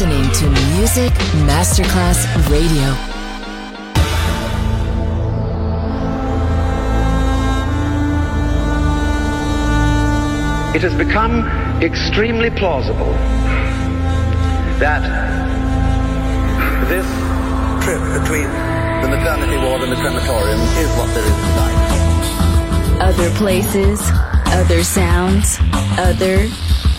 listening to Music Masterclass Radio. It has become extremely plausible that this trip between the maternity ward and the crematorium is what there is tonight. Other places, other sounds, other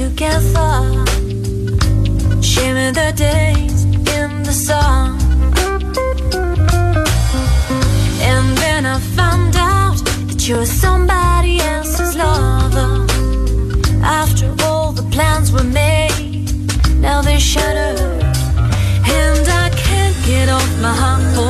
together? Sharing the days in the sun. And then I found out that you're somebody else's lover. After all the plans were made, now they're shattered. And I can't get off my horse,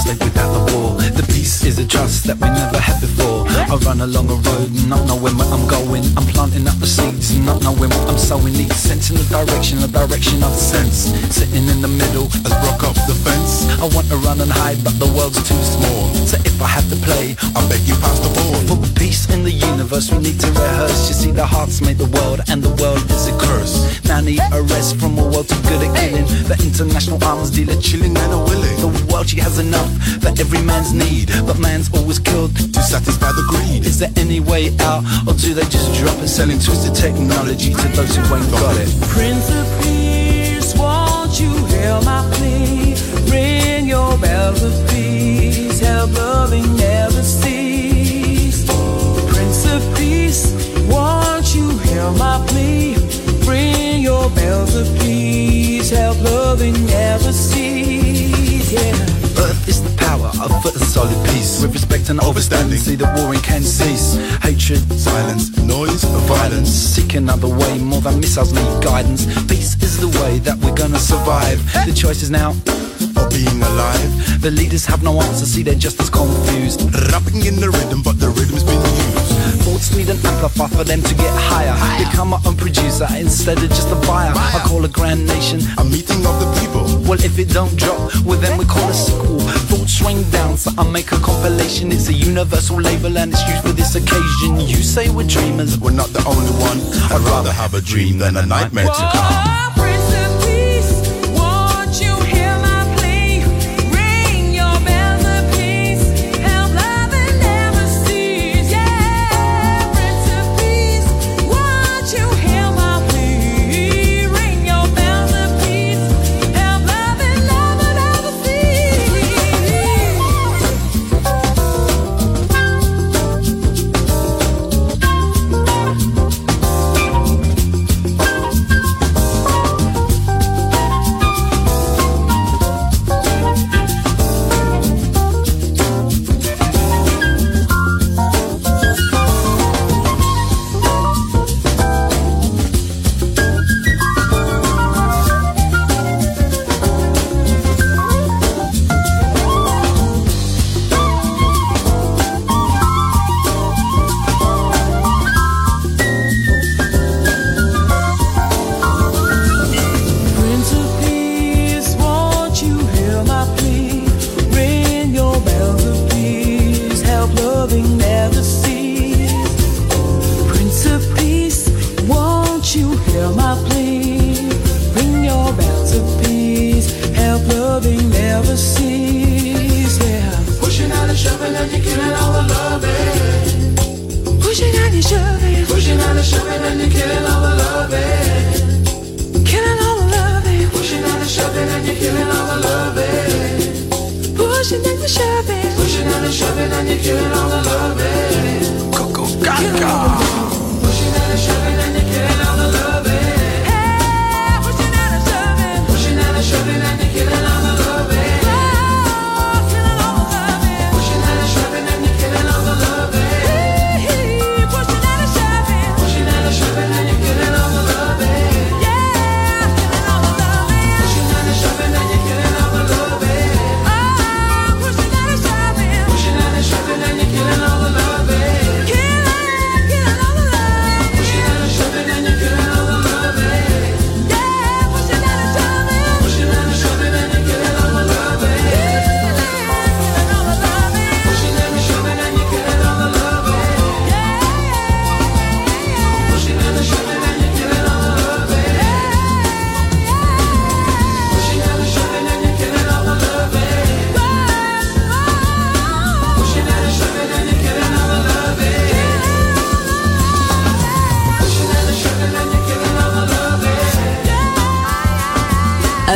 State without the war. The peace is a trust that we never had before. Run along a road, not knowing where I'm going. I'm planting up the seeds, not knowing what I'm sowing. Need sense in the direction, the direction of sense. Sitting in the middle, Let's rock up the fence. I want to run and hide, but the world's too small. So if I have to play, I beg you pass the ball. for the peace in the universe, we need to rehearse. You see, the hearts made the world, and the world is a curse. Now need a rest from a world too good at killing. The international arms dealer Chilling and a willing the world she has enough for every man's need, but man's always killed. to satisfy the greed. Is there any way out, or do they just drop it, selling twisted technology to those who ain't got it? Prince of Peace, won't you hear my plea? Ring your bells of peace, help loving never cease. Prince of Peace, won't you hear my plea? Ring your bells of peace, help loving never cease. Yeah. The power of solid peace. With respect and understanding, see that warring can cease. Hatred, Silence, noise, violence, violence. seek another way. More than missiles need guidance. Peace is the way that we're gonna survive. The choice is now. Of being alive. The leaders have no answer, see they're just as confused. Rapping in the rhythm, but the rhythm's been used. Thoughts need an amplifier for them to get higher. Become my own producer instead of just a buyer. I call a grand nation. A meeting of the people. Well, if it don't drop, well then we call a sequel. Thoughts swing down, so I make a compilation. It's a universal label and it's used for this occasion. You say we're dreamers, We're not the only one. I'd rather have a dream than a nightmare to come.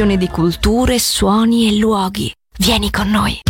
sovrapposizione di culture, suoni e luoghi. Vieni con noi.